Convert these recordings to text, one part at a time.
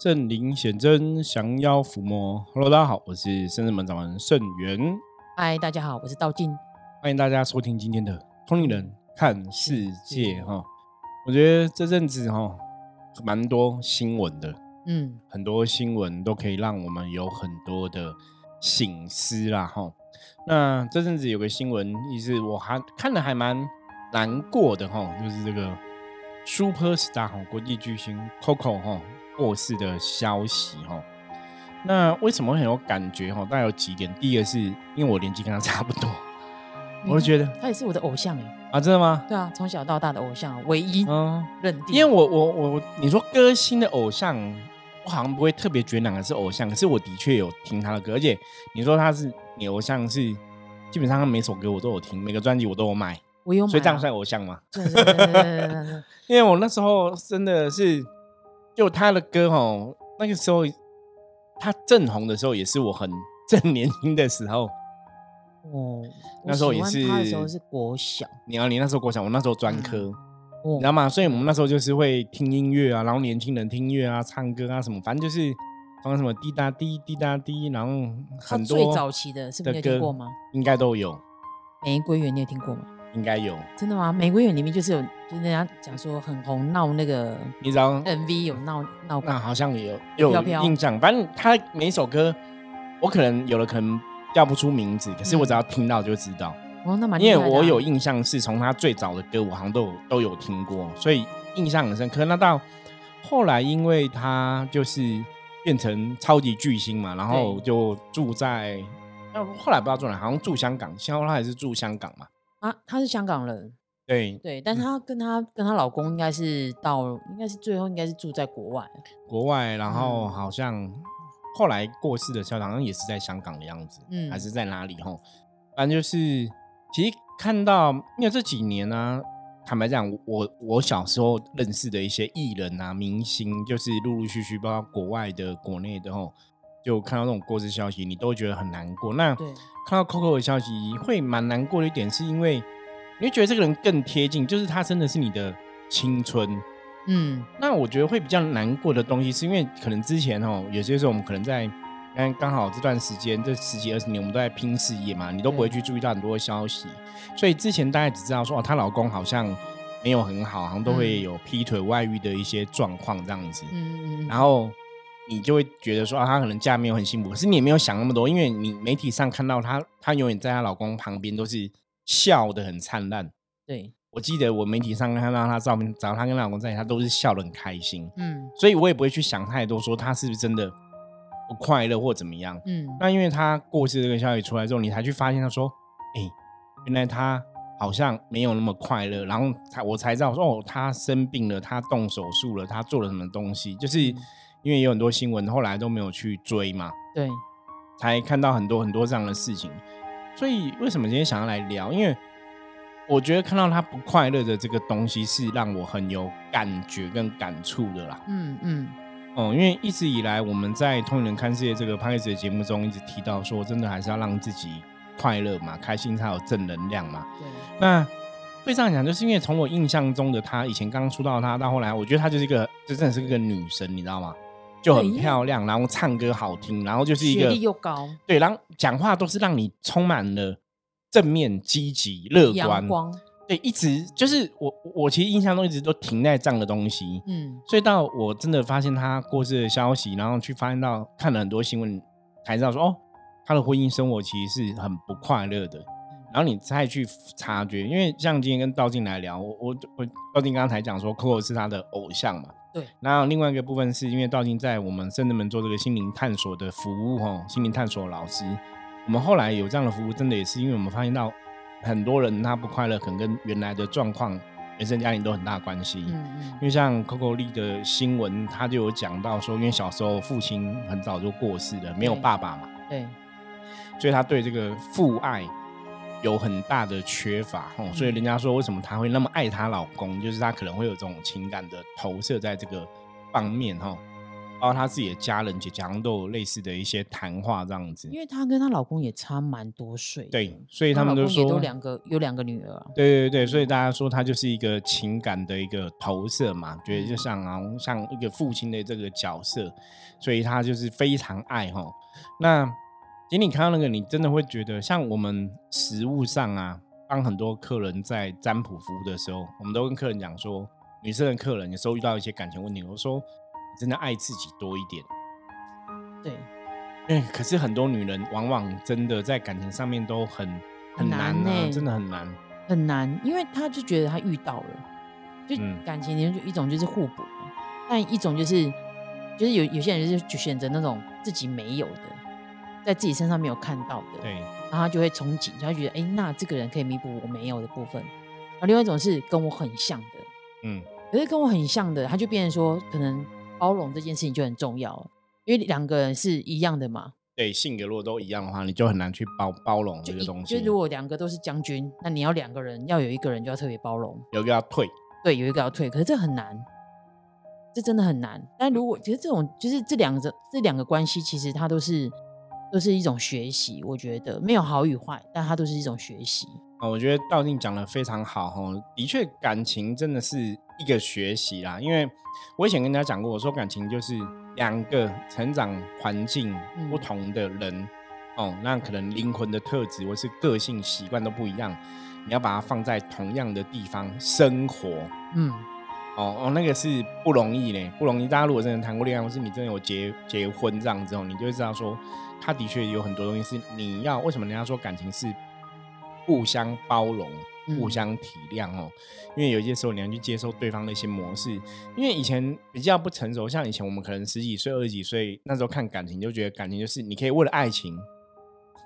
圣灵显真，降妖伏魔。Hello，大家好，我是圣日门掌门圣元。嗨，大家好，我是道静。欢迎大家收听今天的《通灵人看世界》哈。我觉得这阵子哈，蛮多新闻的，嗯，很多新闻都可以让我们有很多的醒思啦哈。那这阵子有个新闻，意思我还看了还蛮难过的哈，就是这个 Super Star 哈，国际巨星 Coco 哈过世的消息哈。那为什么很有感觉哈？大概有几点，第一个是因为我年纪跟他差不多，我就觉得他也是我的偶像哎啊，真的吗？对啊，从小到大的偶像，唯一嗯认定。因为我我我你说歌星的偶像，我好像不会特别觉得哪个是偶像，可是我的确有听他的歌，而且你说他是你偶像是。基本上他每首歌我都有听，每个专辑我都有买，我有买，所以这样算偶像吗？因为我那时候真的是，就他的歌哦，那个时候他正红的时候，也是我很正年轻的时候。哦，那时候也是，他的时候是国小，你啊，你那时候国小，我那时候专科，你知道吗？所以我们那时候就是会听音乐啊，然后年轻人听音乐啊，唱歌啊什么，反正就是。放什么滴答滴滴答滴，然后很多最早期的是不是有听过吗？应该都有。玫瑰园你有听过吗？应该有。真的吗？玫瑰园里面就是有，就是人家讲说很红闹那个，你知道 MV 有闹闹，那好像也有有印象。反正他每首歌，我可能有的可能叫不出名字，可是我只要听到就知道。哦，那蛮因为我有印象是从他最早的歌，我好像都有都有听过，所以印象很深刻。那到后来，因为他就是。变成超级巨星嘛，然后就住在，那后来不知道住哪，好像住香港，现在他还是住香港嘛。啊，她是香港人，对对，但是他跟她跟她老公应该是到，应该是最后应该是住在国外，国外，然后好像后来过世的校长好像也是在香港的样子，嗯，还是在哪里吼？反正就是，其实看到因为这几年呢。坦白讲，我我小时候认识的一些艺人啊、明星，就是陆陆续续，包括国外的、国内的吼，就看到这种过世消息，你都会觉得很难过。那看到 Coco 的消息，会蛮难过的一点，是因为你会觉得这个人更贴近，就是他真的是你的青春。嗯，那我觉得会比较难过的东西，是因为可能之前哦，有些时候我们可能在。但刚好这段时间，这十几二十年，我们都在拼事业嘛，你都不会去注意到很多消息，所以之前大家只知道说，哦，她老公好像没有很好，好像都会有劈腿、外遇的一些状况这样子。嗯嗯。然后你就会觉得说，啊，她可能嫁没有很幸福，可是你也没有想那么多，因为你媒体上看到她，她永远在她老公旁边都是笑得很灿烂。对，我记得我媒体上看到她照片，找她跟老公在一起，她都是笑得很开心。嗯，所以我也不会去想太多，说她是不是真的。不快乐或怎么样？嗯，那因为她过世这个消息出来之后，你才去发现她说，哎，原来她好像没有那么快乐，然后才我才知道说，哦，她生病了，她动手术了，她做了什么东西？就是因为有很多新闻后来都没有去追嘛，对，才看到很多很多这样的事情。所以为什么今天想要来聊？因为我觉得看到他不快乐的这个东西是让我很有感觉跟感触的啦。嗯嗯。哦，因为一直以来我们在《通人看世界》这个 p a 的节目中一直提到说，真的还是要让自己快乐嘛，开心才有正能量嘛。对。那会这样讲，就是因为从我印象中的她，以前刚刚出道她到后来，我觉得她就是一个，就真的是一个女神，你知道吗？就很漂亮，然后唱歌好听，然后就是一个学历又高，对，然后讲话都是让你充满了正面、积极、乐观。对，一直就是我，我其实印象中一直都停在这样的东西，嗯，所以到我真的发现他过世的消息，然后去发现到看了很多新闻，才知道说哦，他的婚姻生活其实是很不快乐的。然后你再去察觉，因为像今天跟道静来聊，我我我道静刚刚才讲说，Coco 是他的偶像嘛，对。然后另外一个部分是因为道金在我们圣人门做这个心灵探索的服务，哈，心灵探索老师，我们后来有这样的服务，真的也是因为我们发现到。很多人他不快乐，可能跟原来的状况、原生家庭都很大关系。嗯嗯。因为像 Coco 丽的新闻，他就有讲到说，因为小时候父亲很早就过世了，没有爸爸嘛。对。所以他对这个父爱有很大的缺乏。哦。所以人家说，为什么她会那么爱她老公，就是她可能会有这种情感的投射在这个方面。哈。包括她自己的家人姐姐都有类似的一些谈话这样子。因为她跟她老公也差蛮多岁，对，所以他们都说都两个有两个女儿。对对对，所以大家说她就是一个情感的一个投射嘛，觉得就像啊像一个父亲的这个角色，所以她就是非常爱哈。那仅你看到那个，你真的会觉得像我们食物上啊。帮很多客人在占卜服务的时候，我们都跟客人讲说，女生的客人有时候遇到一些感情问题，我说真的爱自己多一点。对，哎，可是很多女人往往真的在感情上面都很很难呢，真的很难很难，因为她就觉得她遇到了，就感情里面就一种就是互补，但一种就是就是有有些人就是就选择那种自己没有的，在自己身上没有看到的。对。然后他就会憧憬，他觉得，哎，那这个人可以弥补我没有的部分。而，另外一种是跟我很像的，嗯，可是跟我很像的，他就变成说，可能包容这件事情就很重要，因为两个人是一样的嘛。对，性格如果都一样的话，你就很难去包包容这个东西。就如果两个都是将军，那你要两个人要有一个人就要特别包容，有一个要退，对，有一个要退，可是这很难，这真的很难。但如果其实这种就是这两个这两个关系，其实它都是。都是一种学习，我觉得没有好与坏，但它都是一种学习啊。我觉得道静讲的非常好哈，的确感情真的是一个学习啦。因为我以前跟大家讲过，我说感情就是两个成长环境不同的人哦，那可能灵魂的特质或是个性习惯都不一样，你要把它放在同样的地方生活，嗯。哦哦，那个是不容易嘞，不容易。大家如果真的谈过恋爱，或是你真的有结结婚这样之后，你就会知道说，他的确有很多东西是你要为什么人家说感情是互相包容、互相体谅哦？因为有些时候你要去接受对方的一些模式。因为以前比较不成熟，像以前我们可能十几岁、二十几岁那时候看感情，就觉得感情就是你可以为了爱情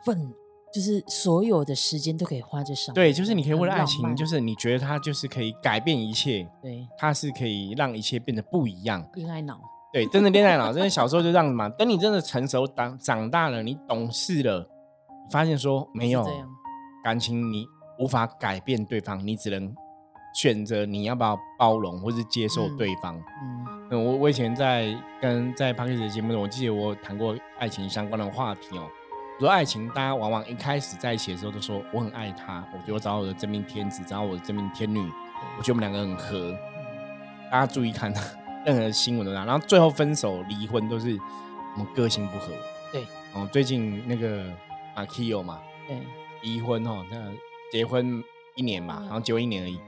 奋。就是所有的时间都可以花在上，对，就是你可以为了爱情，就是你觉得他就是可以改变一切，对，他是可以让一切变得不一样。恋爱脑，对，真的恋爱脑，真的小时候就这样子嘛。等你真的成熟、长长大了，你懂事了，发现说没有感情，你无法改变对方，你只能选择你要不要包容或是接受对方。嗯，我我以前在跟在 p a r k e 的节目中，我记得我谈过爱情相关的话题哦。说爱情，大家往往一开始在一起的时候都说我很爱他，我觉得我找到我的真命天子，找到我的真命天女，我觉得我们两个很合。大家注意看，任何新闻都这样，然后最后分手、离婚都是我们个性不合。对，哦，最近那个马 k o 嘛，对，离婚哦，那结婚一年嘛，然后结婚一年而已。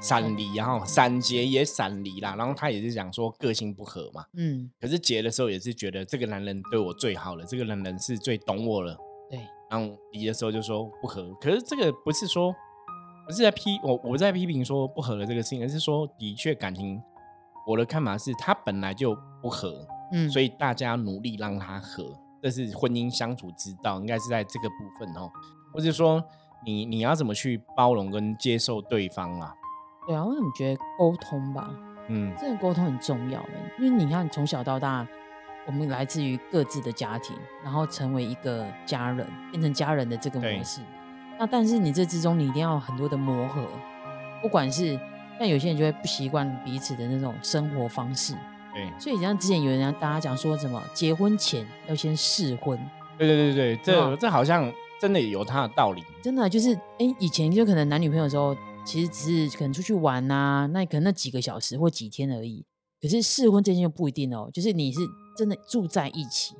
闪离，然后闪结也闪离啦，然后他也是讲说个性不合嘛，嗯，可是结的时候也是觉得这个男人对我最好了，这个男人是最懂我了，对，然后离的时候就说不合，可是这个不是说不是在批我，我在批评说不合的这个事情，而是说的确感情，我的看法是他本来就不合，嗯，所以大家努力让他合，这是婚姻相处之道，应该是在这个部分哦，或者说你你要怎么去包容跟接受对方啊？对啊，我怎么觉得沟通吧？嗯，这个沟通很重要哎，因为你看从小到大，我们来自于各自的家庭，然后成为一个家人，变成家人的这个模式。那但是你这之中，你一定要很多的磨合，不管是像有些人就会不习惯彼此的那种生活方式。对，所以像之前有人大家讲说什么，结婚前要先试婚。对对对对，这这好像真的有它的道理。真的就是，哎，以前就可能男女朋友的时候。其实只是可能出去玩呐，那可能那几个小时或几天而已。可是试婚这件就不一定哦，就是你是真的住在一起，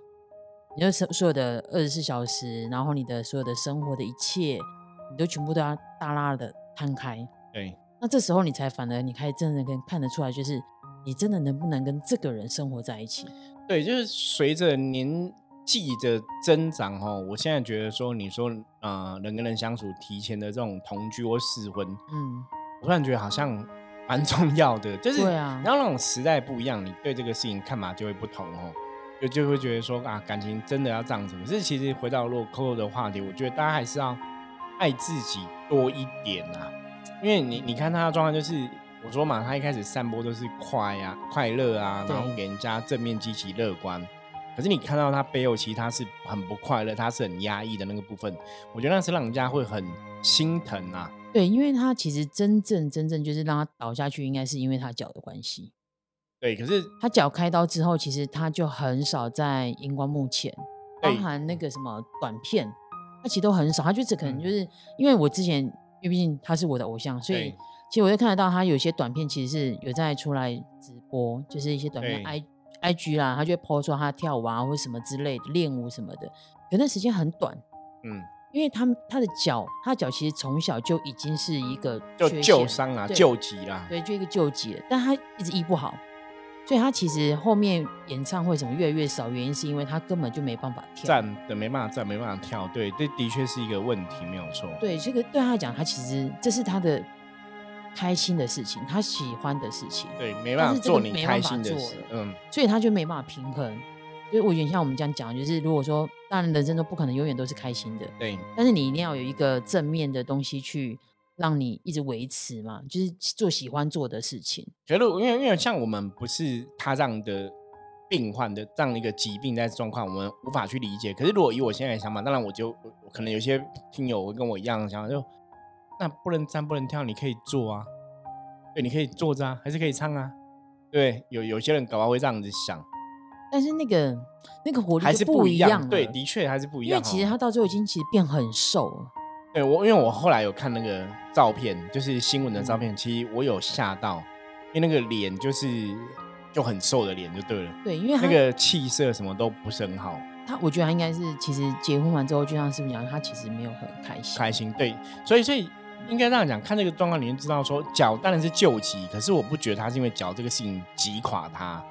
你就所所有的二十四小时，然后你的所有的生活的一切，你都全部都要大大的摊开。对，那这时候你才反而你可以真的跟看得出来，就是你真的能不能跟这个人生活在一起。对，就是随着年。纪的增长哦，我现在觉得说，你说啊，人跟人相处提前的这种同居或试婚，嗯，我突然觉得好像蛮重要的，就是，然后那种时代不一样，你对这个事情看法就会不同哦，就就会觉得说啊，感情真的要这样子。可是其实回到洛扣的话题，我觉得大家还是要爱自己多一点啊，因为你你看他的状态，就是我说嘛，他一开始散播都是快啊、快乐啊，然后给人家正面、积极、乐观。可是你看到他背后，其实他是很不快乐，他是很压抑的那个部分。我觉得那是让人家会很心疼啊。对，因为他其实真正真正就是让他倒下去，应该是因为他脚的关系。对，可是他脚开刀之后，其实他就很少在荧光幕前，包含那个什么短片，他其实都很少。他就只可能就是因为我之前，因为毕竟他是我的偶像，所以其实我就看得到他有些短片其实是有在出来直播，就是一些短片 i i g 啦，他就会 po 说他跳舞啊或什么之类的练舞什么的，可那时间很短，嗯。因为他他的脚，他的脚其实从小就已经是一个就旧伤啊，旧疾啦，对，就一个旧疾了。但他一直医不好，所以他其实后面演唱会什么越来越少，原因是因为他根本就没办法跳，站的没办法站，没办法跳。对，这的确是一个问题，没有错。对，这个对他来讲，他其实这是他的开心的事情，他喜欢的事情。对，没办法做你开心的事，嗯，所以他就没办法平衡。所以我有点像我们这样讲，就是如果说，当然人生都不可能永远都是开心的，对。但是你一定要有一个正面的东西去让你一直维持嘛，就是做喜欢做的事情。觉得因为因为像我们不是他这样的病患的这样一个疾病在状况，我们无法去理解。可是如果以我现在的想法，当然我就可能有些听友会跟我一样的想法，就那不能站不能跳，你可以坐啊，对，你可以坐着啊，还是可以唱啊，对。有有些人搞不好会这样子想。但是那个那个活力还是不一样，对，的确还是不一样。因为其实他到最后已经其实变很瘦了。对我，因为我后来有看那个照片，就是新闻的照片，其实我有吓到，因为那个脸就是就很瘦的脸就对了。对，因为那个气色什么都不是很好。他我觉得他应该是其实结婚完之后，就像是不是讲，他其实没有很开心。开心，对，所以所以应该这样讲，看这个状况，你就知道说脚当然是救急，可是我不觉得他是因为脚这个事情击垮他。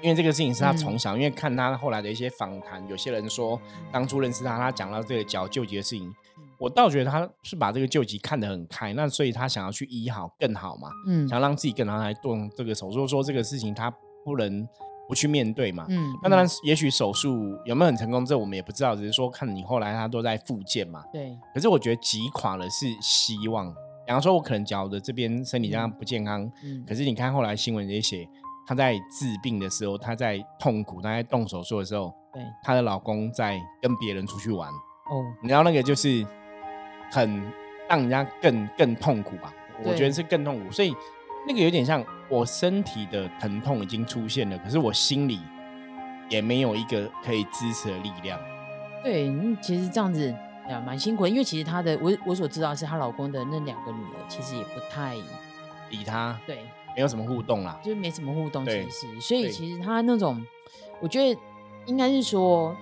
因为这个事情是他从小，因为看他后来的一些访谈，有些人说当初认识他，他讲到这个脚救急的事情，我倒觉得他是把这个救急看得很开，那所以他想要去医好更好嘛，嗯，想让自己更好来动这个手术，说这个事情他不能不去面对嘛，嗯，那当然也许手术有没有很成功，这我们也不知道，只是说看你后来他都在复健嘛，对，可是我觉得击垮了是希望，比方说我可能脚的这边身体这样不健康，嗯，可是你看后来新闻也写。她在治病的时候，她在痛苦，她在动手术的时候，对，她的老公在跟别人出去玩。哦，你知道那个就是很让人家更更痛苦吧？我觉得是更痛苦，所以那个有点像我身体的疼痛已经出现了，可是我心里也没有一个可以支持的力量。对，其实这样子呀，蛮辛苦的，因为其实她的我我所知道是她老公的那两个女儿，其实也不太理她。对。没有什么互动啦，就是没什么互动，其实，所以其实他那种，我觉得应该是说，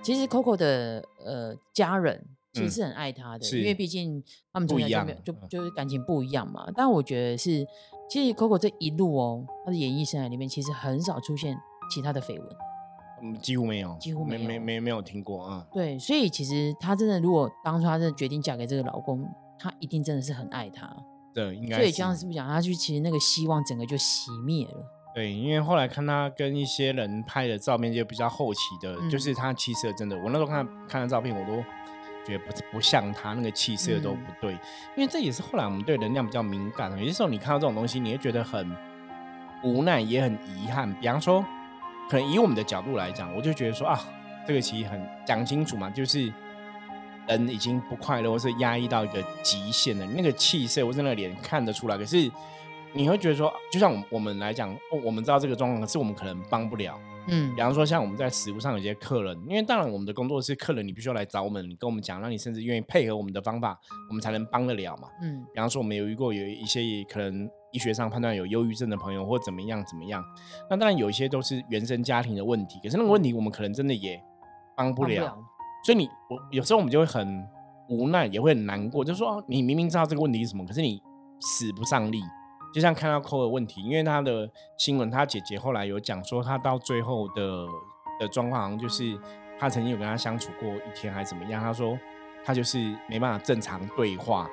其实 Coco 的呃家人其实是很爱他的，因为毕竟他们从小就没有就就是感情不一样嘛。但我觉得是，其实 Coco 这一路哦，他的演艺生涯里面其实很少出现其他的绯闻，嗯，几乎没有，几乎没没没没有听过啊。对，所以其实她真的，如果当初她真的决定嫁给这个老公，她一定真的是很爱他。对，应该所以这样是不是讲他就其实那个希望整个就熄灭了？对，因为后来看他跟一些人拍的照片，就比较后期的，就是他其实真的，我那时候看看的照片，我都觉得不不像他那个气色都不对。因为这也是后来我们对能量比较敏感，有些时候你看到这种东西，你会觉得很无奈，也很遗憾。比方说，可能以我们的角度来讲，我就觉得说啊，这个其实很讲清楚嘛，就是。人已经不快乐，或是压抑到一个极限了，那个气色或者那个脸看得出来。可是你会觉得说，就像我们来讲，我们知道这个状况，可是我们可能帮不了。嗯，比方说像我们在食物上有些客人，因为当然我们的工作是客人，你必须要来找我们，你跟我们讲，让你甚至愿意配合我们的方法，我们才能帮得了嘛。嗯，比方说我们有遇过有一些可能医学上判断有忧郁症的朋友，或怎么样怎么样。那当然有一些都是原生家庭的问题，可是那个问题我们可能真的也帮不了。所以你我有时候我们就会很无奈，也会很难过，就是说你明明知道这个问题是什么，可是你使不上力。就像看到扣的问题，因为他的新闻，他姐姐后来有讲说，他到最后的的状况，好像就是他曾经有跟他相处过一天还是怎么样。他说他就是没办法正常对话，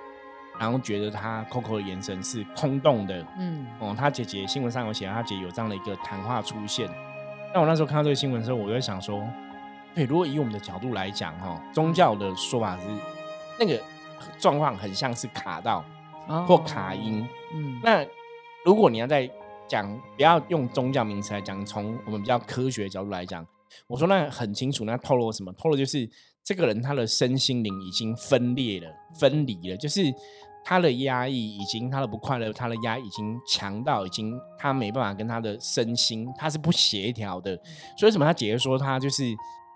然后觉得他 Coco 的眼神是空洞的。嗯，哦，他姐姐新闻上有写，他姐有这样的一个谈话出现。那我那时候看到这个新闻的时候，我就想说。对，如果以我们的角度来讲，哈，宗教的说法是那个状况很像是卡到或卡音。嗯，那如果你要在讲，不要用宗教名词来讲，从我们比较科学的角度来讲，我说那很清楚，那透露什么？透露就是这个人他的身心灵已经分裂了、分离了，就是他的压抑已经，他的不快乐，他的压已经强到已经他没办法跟他的身心，他是不协调的。所以什么？他姐姐说他就是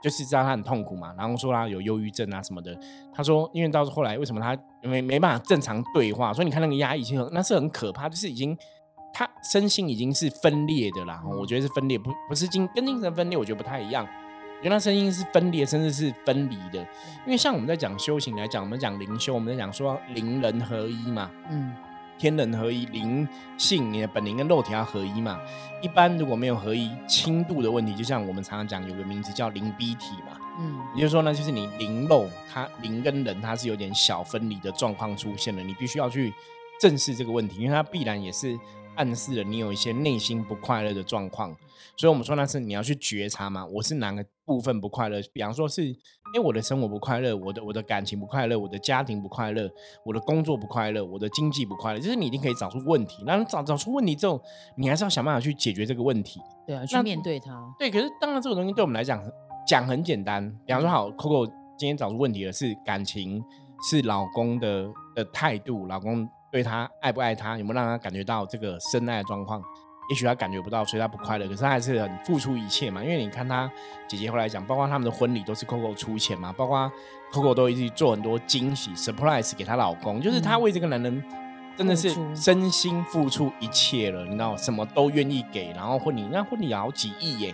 就是知道他很痛苦嘛，然后说他有忧郁症啊什么的。他说，因为到后来为什么他没没办法正常对话？所以你看那个压抑，其实那是很可怕，就是已经他身心已经是分裂的啦。我觉得是分裂，不不是精跟精神分裂，我觉得不太一样。原来声音是分裂，甚至是分离的。因为像我们在讲修行来讲，我们讲灵修，我们在讲说灵人合一嘛，嗯，天人合一，灵性你的本灵跟肉体要合一嘛。一般如果没有合一，轻度的问题，就像我们常常讲有个名字叫灵逼体嘛，嗯，也就是说呢，就是你灵肉它灵跟人它是有点小分离的状况出现了，你必须要去正视这个问题，因为它必然也是暗示了你有一些内心不快乐的状况。所以我们说那是你要去觉察嘛，我是哪个部分不快乐？比方说是，哎，我的生活不快乐，我的我的感情不快乐，我的家庭不快乐，我的工作不快乐，我的经济不快乐，就是你一定可以找出问题。那你找找出问题之后，你还是要想办法去解决这个问题。对啊，去面对它。对，可是当然这个东西对我们来讲讲很简单。比方说，好，Coco 今天找出问题的是感情，是老公的的态度，老公对他爱不爱他，有没有让他感觉到这个深爱的状况？也许他感觉不到，所以他不快乐。可是他还是很付出一切嘛。因为你看他姐姐后来讲，包括他们的婚礼都是 Coco 出钱嘛，包括 Coco 都一直做很多惊喜 surprise 给她老公，就是她为这个男人真的是真心付出一切了，你知道，什么都愿意给。然后婚礼那婚礼好几亿耶，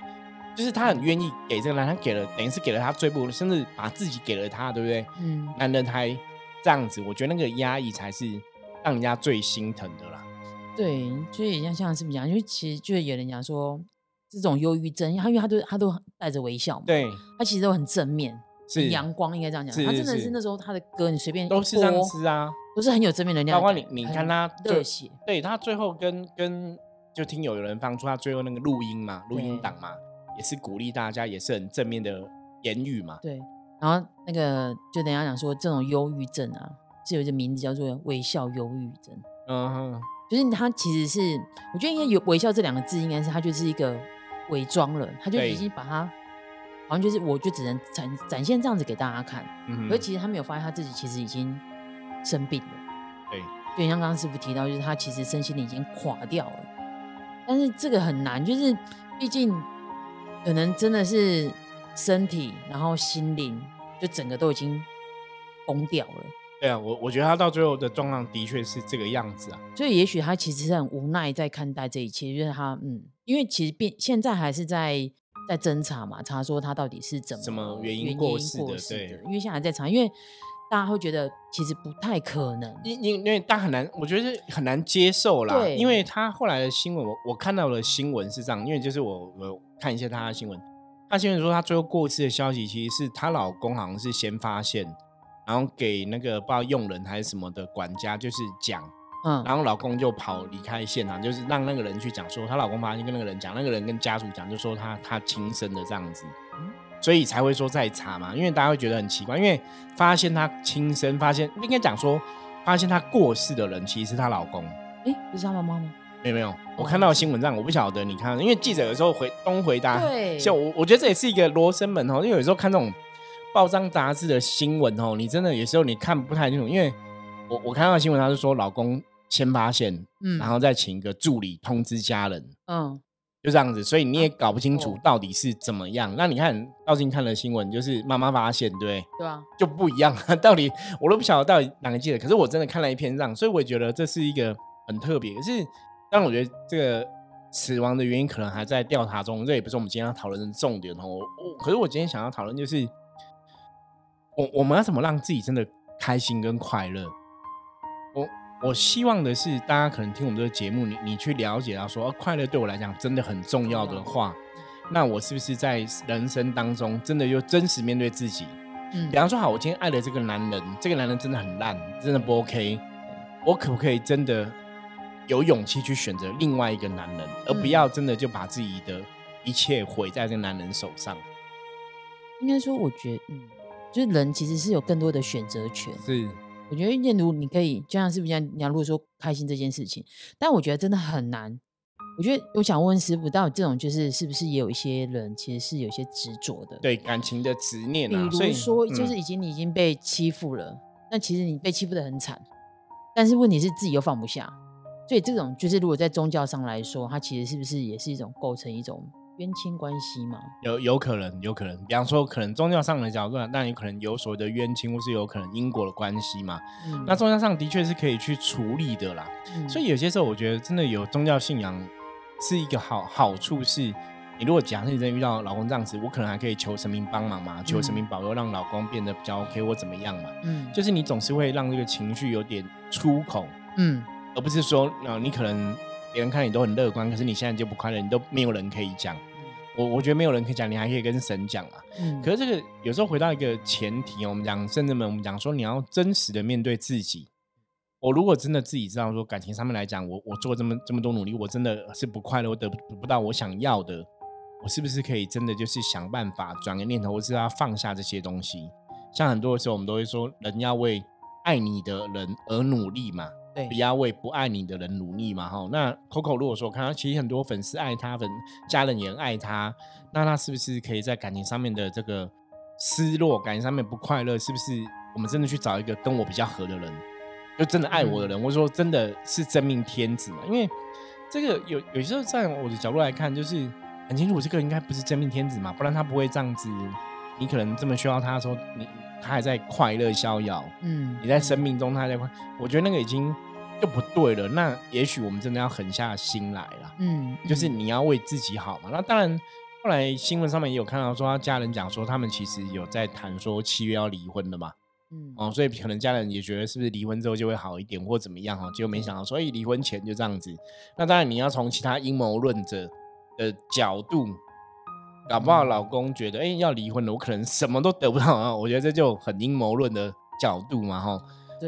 就是她很愿意给这个男人，给了等于是给了他最不，甚至把自己给了他，对不对？嗯，男人还这样子，我觉得那个压抑才是让人家最心疼的啦。对，所以像像是不是讲？因为其实就是有人讲说，这种忧郁症，他因为他都他都带着微笑嘛，对，他其实都很正面，是阳光，应该这样讲。他真的是那时候他的歌，你随便都是这样子啊，都是很有正面能量。包括你，你看他热血，对他最后跟跟就听有有人放出他最后那个录音嘛，录音档嘛，也是鼓励大家，也是很正面的言语嘛。对，然后那个就等下讲说，这种忧郁症啊，是有一个名字叫做微笑忧郁症。嗯哼。就是他其实是，我觉得应该有微笑这两个字，应该是他就是一个伪装了，他就已经把他好像就是我就只能展展现这样子给大家看，嗯，而其实他没有发现他自己其实已经生病了，对，就像刚刚师傅提到，就是他其实身心已经垮掉了，但是这个很难，就是毕竟可能真的是身体，然后心灵就整个都已经崩掉了。对啊，我我觉得他到最后的状况的确是这个样子啊，所以也许他其实是很无奈在看待这一切，就是他嗯，因为其实变现在还是在在侦查嘛，查说他到底是怎么什么原因过世的，对，因为现在还在查，因为大家会觉得其实不太可能，因因因为大家很难，我觉得很难接受啦，因为他后来的新闻，我我看到的新闻是这样，因为就是我我看一下他的新闻，他新闻说他最后过世的消息，其实是她老公好像是先发现。然后给那个不知道佣人还是什么的管家，就是讲，嗯，然后老公就跑离开现场，就是让那个人去讲说，她老公发现跟那个人讲，那个人跟家属讲，就说他他亲生的这样子，所以才会说在查嘛，因为大家会觉得很奇怪，因为发现他亲生，发现应该讲说，发现他过世的人其实是她老公，哎，不是她妈妈吗？没有没有，我看到新闻上，我不晓得，你看，因为记者有时候回东回答，对，像我我觉得这也是一个罗生门哦，因为有时候看这种。报章杂志的新闻哦，你真的有时候你看不太清楚，因为我我看到新闻，他是说老公先发现，嗯，然后再请一个助理通知家人，嗯，就这样子，所以你也搞不清楚到底是怎么样。那你看道静看的新闻，就是妈妈发现，对，对啊，就不一样。到底我都不晓得到底哪个记得，可是我真的看了一篇样，所以我也觉得这是一个很特别。可是，但我觉得这个死亡的原因可能还在调查中，这也不是我们今天要讨论的重点哦。可是我今天想要讨论就是。我我们要怎么让自己真的开心跟快乐？我我希望的是，大家可能听我们这个节目，你你去了解到说，快乐对我来讲真的很重要的话，那我是不是在人生当中真的就真实面对自己？嗯，比方说，好，我今天爱的这个男人，这个男人真的很烂，真的不 OK，我可不可以真的有勇气去选择另外一个男人，而不要真的就把自己的一切毁在这个男人手上？应该说，我觉得，嗯。就是人其实是有更多的选择权。是，我觉得念如你可以，就像是不是像，你要如果说开心这件事情，但我觉得真的很难。我觉得我想问师傅，到底这种就是是不是也有一些人其实是有些执着的？对感情的执念啊。比如说，就是已经你已经被欺负了，那其实你被欺负的很惨，但是问题是自己又放不下，所以这种就是如果在宗教上来说，它其实是不是也是一种构成一种冤亲关系嘛？有有可能，有可能，比方说可能宗教上的角度，那有可能有所谓的冤亲，或是有可能因果的关系嘛。那宗教上的确是可以去处理的啦。所以有些时候我觉得真的有宗教信仰是一个好好处是。你如果假设你真遇到老公这样子，我可能还可以求神明帮忙嘛，求神明保佑，让老公变得比较 OK 或怎么样嘛。嗯，就是你总是会让这个情绪有点出口，嗯，而不是说，呃，你可能别人看你都很乐观，可是你现在就不快乐，你都没有人可以讲。我我觉得没有人可以讲，你还可以跟神讲啊。嗯，可是这个有时候回到一个前提，我们讲甚至们，我们讲说你要真实的面对自己。我如果真的自己知道说感情上面来讲，我我做这么这么多努力，我真的是不快乐，我得不到我想要的。我是不是可以真的就是想办法转个念头，或是要放下这些东西？像很多的时候，我们都会说，人要为爱你的人而努力嘛，对，不要为不爱你的人努力嘛。哈，那 Coco 如果说看到其实很多粉丝爱他，粉家人也爱他，那他是不是可以在感情上面的这个失落，感情上面不快乐，是不是我们真的去找一个跟我比较合的人，就真的爱我的人，或者说真的是真命天子嘛？因为这个有有时候在我的角度来看，就是。很清楚，这个应该不是真命天子嘛，不然他不会这样子。你可能这么需要他的时候，你他还在快乐逍遥，嗯，你在生命中他还在快，我觉得那个已经就不对了。那也许我们真的要狠下心来了，嗯，就是你要为自己好嘛。那当然，后来新闻上面也有看到说，他家人讲说他们其实有在谈说七月要离婚的嘛，嗯，哦，所以可能家人也觉得是不是离婚之后就会好一点或怎么样哈，结果没想到，所以离婚前就这样子。那当然你要从其他阴谋论者。的角度，搞不好老公觉得，哎，要离婚了，我可能什么都得不到啊！我觉得这就很阴谋论的角度嘛，哈，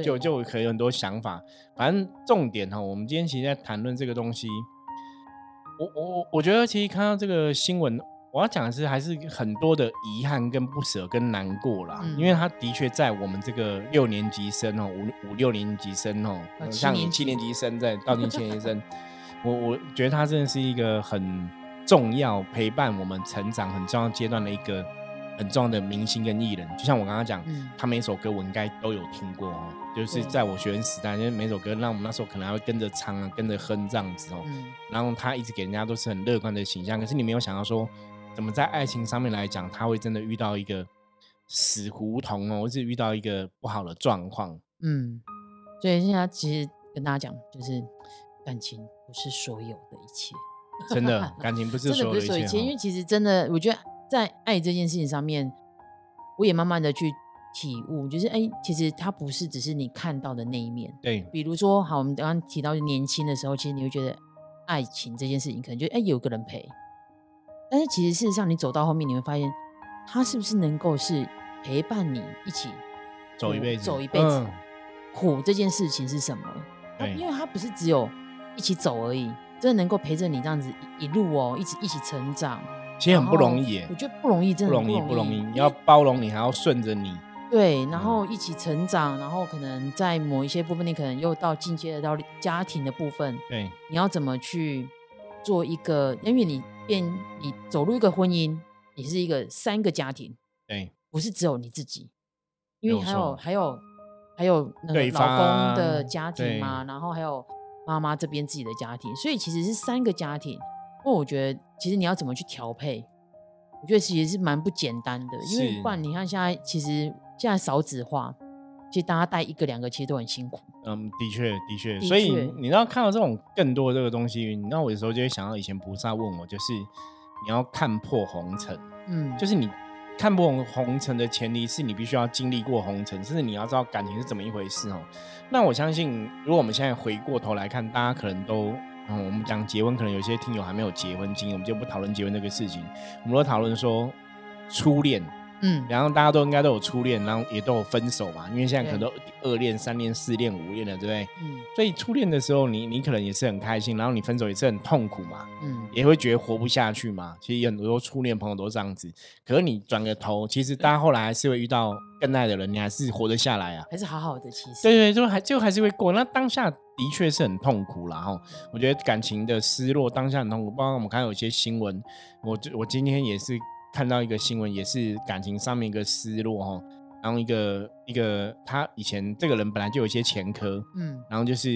就就可以有很多想法。反正重点哈，我们今天其实在谈论这个东西，我我我觉得其实看到这个新闻，我要讲的是还是很多的遗憾跟不舍跟难过啦，因为他的确在我们这个六年级生哦，五五六年级生哦，像你七年级生在到进七年级生。我我觉得他真的是一个很重要陪伴我们成长很重要阶段的一个很重要的明星跟艺人，就像我刚刚讲，他每首歌我应该都有听过哦，就是在我学生时代，因为每首歌让我们那时候可能还会跟着唱啊，跟着哼这样子哦，然后他一直给人家都是很乐观的形象，可是你没有想到说，怎么在爱情上面来讲，他会真的遇到一个死胡同哦，或是遇到一个不好的状况，嗯，所以现在其实跟大家讲，就是感情。不是所有的一切，真的感情不是所有的一切。因为其实真的，我觉得在爱这件事情上面，我也慢慢的去体悟，就是哎，其实它不是只是你看到的那一面。对，比如说，好，我们刚刚提到年轻的时候，其实你会觉得爱情这件事情，可能就哎有个人陪。但是其实事实上，你走到后面，你会发现，他是不是能够是陪伴你一起走一辈子，走一辈子苦这件事情是什么？对，因为它不是只有。一起走而已，真的能够陪着你这样子一路哦，一起一起成长，其实很不容易耶。我觉得不容易，真的不容易，不容易。你要包容你，还要顺着你。对，然后一起成长，然后可能在某一些部分，你可能又到进阶的到家庭的部分。对，你要怎么去做一个？因为你变，你走入一个婚姻，你是一个三个家庭。对，不是只有你自己，因为还有还有还有那个老公的家庭嘛，然后还有。妈妈这边自己的家庭，所以其实是三个家庭。那我觉得，其实你要怎么去调配？我觉得其实是蛮不简单的，因为不然你看现在其实现在少子化，其实大家带一个两个其实都很辛苦。嗯，的确的确。所以你要看到这种更多这个东西，那我有时候就会想到以前菩萨问我，就是你要看破红尘，嗯，就是你。看不懂红尘的前提是你必须要经历过红尘，甚至你要知道感情是怎么一回事哦。那我相信，如果我们现在回过头来看，大家可能都，嗯，我们讲结婚，可能有些听友还没有结婚经验，我们就不讨论结婚这个事情，我们都讨论说初恋。嗯，然后大家都应该都有初恋，然后也都有分手嘛，因为现在可能都二恋、三恋、四恋、五恋了，对不对？嗯，所以初恋的时候，你你可能也是很开心，然后你分手也是很痛苦嘛，嗯，也会觉得活不下去嘛。其实很多初恋朋友都这样子，可是你转个头，其实大家后来还是会遇到更爱的人，你还是活得下来啊，还是好好的。其实对对，就还就还是会过。那当下的确是很痛苦然后我觉得感情的失落当下很痛苦。包括我们看有一些新闻，我我今天也是。看到一个新闻，也是感情上面一个失落哈，然然后一个一个他以前这个人本来就有一些前科，嗯，然后就是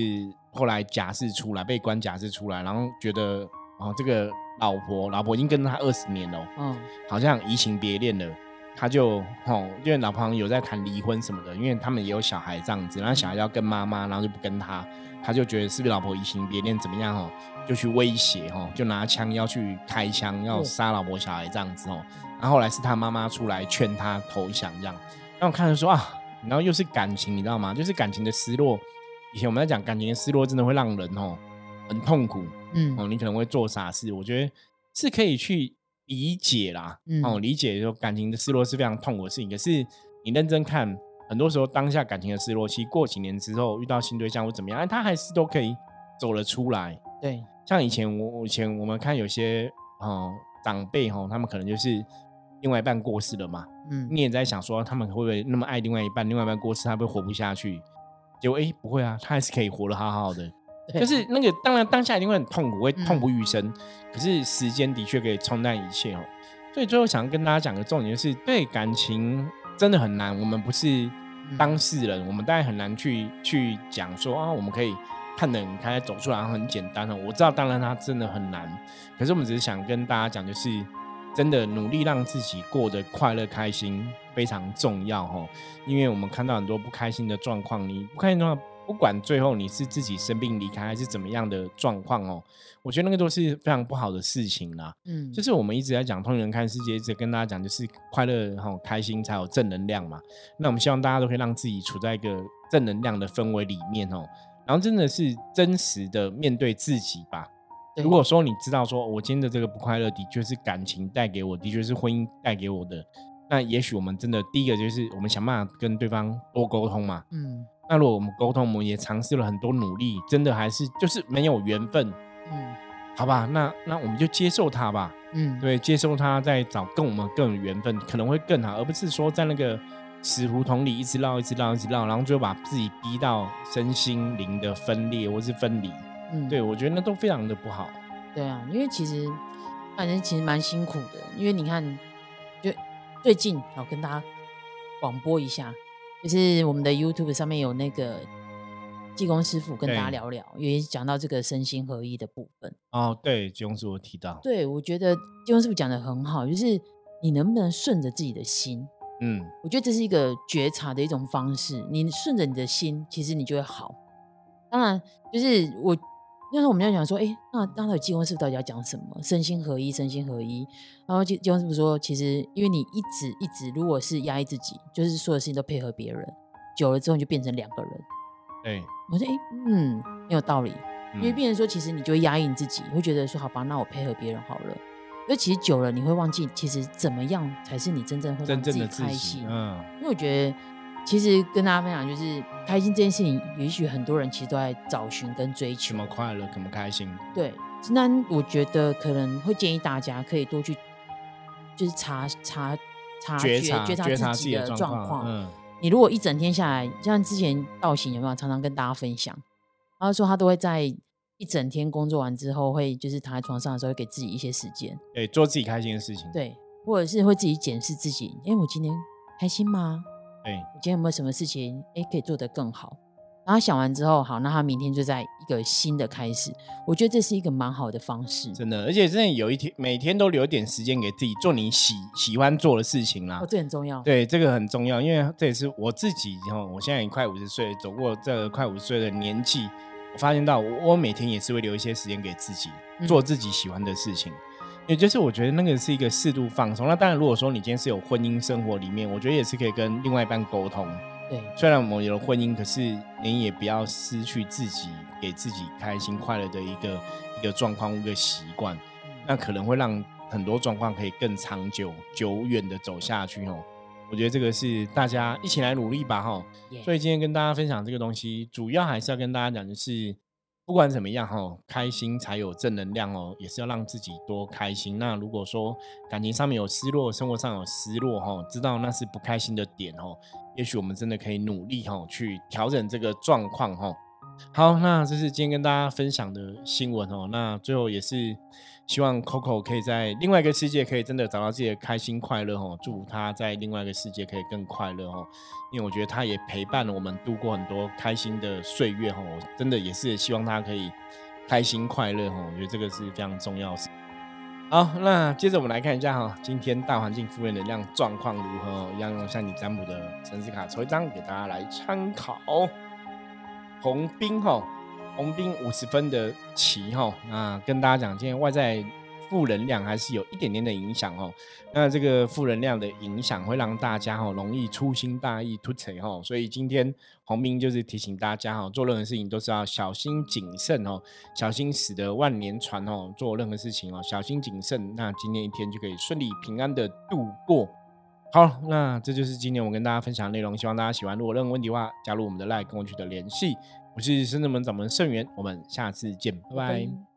后来假释出来，被关假释出来，然后觉得哦这个老婆老婆已经跟他二十年了，嗯，好像移情别恋了。他就吼，因为老婆有在谈离婚什么的，因为他们也有小孩这样子，然后小孩要跟妈妈，然后就不跟他，他就觉得是不是老婆移情别恋怎么样哦，就去威胁哦，就拿枪要去开枪要杀老婆小孩这样子哦，然后后来是他妈妈出来劝他投降这样，让我看着说啊，然后又是感情，你知道吗？就是感情的失落，以前我们在讲感情的失落，真的会让人哦很痛苦，嗯哦，你可能会做傻事，我觉得是可以去。理解啦，哦，理解说感情的失落是非常痛苦的事情。可是你认真看，很多时候当下感情的失落，其实过几年之后遇到新对象或怎么样，哎，他还是都可以走了出来。对，像以前我以前我们看有些哦长辈哈，他们可能就是另外一半过世了嘛，嗯，你也在想说他们会不会那么爱另外一半，另外一半过世他会活不下去？结果哎不会啊，他还是可以活得好好的。就是那个，当然当下一定会很痛苦，会痛不欲生。可是时间的确可以冲淡一切哦。所以最后想跟大家讲的重点就是，对感情真的很难。我们不是当事人，我们当然很难去去讲说啊，我们可以看得很开，走出来很简单哦。我知道，当然它真的很难。可是我们只是想跟大家讲，就是真的努力让自己过得快乐开心非常重要哦。因为我们看到很多不开心的状况，你不开心状况。不管最后你是自己生病离开还是怎么样的状况哦，我觉得那个都是非常不好的事情啦。嗯，就是我们一直在讲通人看世界，一直跟大家讲，就是快乐然后开心才有正能量嘛。那我们希望大家都可以让自己处在一个正能量的氛围里面哦，然后真的是真实的面对自己吧。如果说你知道说我今天的这个不快乐的确是感情带给我的确是婚姻带给我的，那也许我们真的第一个就是我们想办法跟对方多沟通嘛。嗯。那如果我们沟通，我们也尝试了很多努力，真的还是就是没有缘分，嗯，好吧，那那我们就接受他吧，嗯，对，接受他，再找跟我们更有缘分，可能会更好，而不是说在那个死胡同里一直绕，一直绕，一直绕，然后最后把自己逼到身心灵的分裂或是分离，嗯，对我觉得那都非常的不好。对啊，因为其实反正其实蛮辛苦的，因为你看，就最近要跟大家广播一下。就是我们的 YouTube 上面有那个济公师傅跟大家聊聊，也讲到这个身心合一的部分。哦，对，济公师傅提到，对我觉得济公师傅讲的很好，就是你能不能顺着自己的心？嗯，我觉得这是一个觉察的一种方式。你顺着你的心，其实你就会好。当然，就是我。那时候我们要讲说，哎，那那他的济公师傅到底要讲什么？身心合一，身心合一。然后济济公师傅说，其实因为你一直一直，如果是压抑自己，就是所有事情都配合别人，久了之后你就变成两个人。对，我说，哎，嗯，没有道理。因为变成说，其实你就会压抑你自己，会觉得说，好吧，那我配合别人好了。因为其实久了，你会忘记，其实怎么样才是你真正会让自己开心。嗯，因为我觉得。其实跟大家分享，就是开心这件事情，也许很多人其实都在找寻跟追求。什么快乐，什么开心？对，那我觉得可能会建议大家可以多去，就是查查察觉觉察自己的状况。嗯，你如果一整天下来，像之前道行有没有常常跟大家分享？他说他都会在一整天工作完之后，会就是躺在床上的时候，会给自己一些时间，对，做自己开心的事情。对，或者是会自己检视自己，哎，我今天开心吗？对，今天有没有什么事情哎可以做得更好？然后想完之后，好，那他明天就在一个新的开始。我觉得这是一个蛮好的方式，真的，而且真的有一天每天都留一点时间给自己做你喜喜欢做的事情啦。哦，这很重要。对，这个很重要，因为这也是我自己。然后我现在也快五十岁，走过这快五十岁的年纪，我发现到我每天也是会留一些时间给自己做自己喜欢的事情。也就是我觉得那个是一个适度放松。那当然，如果说你今天是有婚姻生活里面，我觉得也是可以跟另外一半沟通。对，虽然我们有了婚姻，可是你也不要失去自己给自己开心快乐的一个一个状况一个习惯，那可能会让很多状况可以更长久、久远的走下去哦。我觉得这个是大家一起来努力吧，哈。所以今天跟大家分享这个东西，主要还是要跟大家讲的是。不管怎么样哈，开心才有正能量哦，也是要让自己多开心。那如果说感情上面有失落，生活上有失落哈，知道那是不开心的点哦，也许我们真的可以努力哈，去调整这个状况哈。好，那这是今天跟大家分享的新闻哦。那最后也是希望 Coco 可以在另外一个世界可以真的找到自己的开心快乐哦，祝他在另外一个世界可以更快乐哦。因为我觉得他也陪伴了我们度过很多开心的岁月哦，真的也是希望他可以开心快乐哦。我觉得这个是非常重要的。好，那接着我们来看一下哈，今天大环境负面能量状况如何？一样用向你占卜的城市卡抽一张给大家来参考。红兵哈，红兵五十分的旗哈，那跟大家讲，今天外在。负能量还是有一点点的影响哦。那这个负能量的影响会让大家哈容易粗心大意、突锤哈。所以今天洪斌就是提醒大家哈，做任何事情都是要小心谨慎哦，小心驶得万年船哦。做任何事情哦，小心谨慎，那今天一天就可以顺利平安的度过。好，那这就是今天我跟大家分享的内容，希望大家喜欢。如果任何问题的话，加入我们的 LINE 跟我取得联系。我是深圳门掌门盛元，我们下次见，拜拜。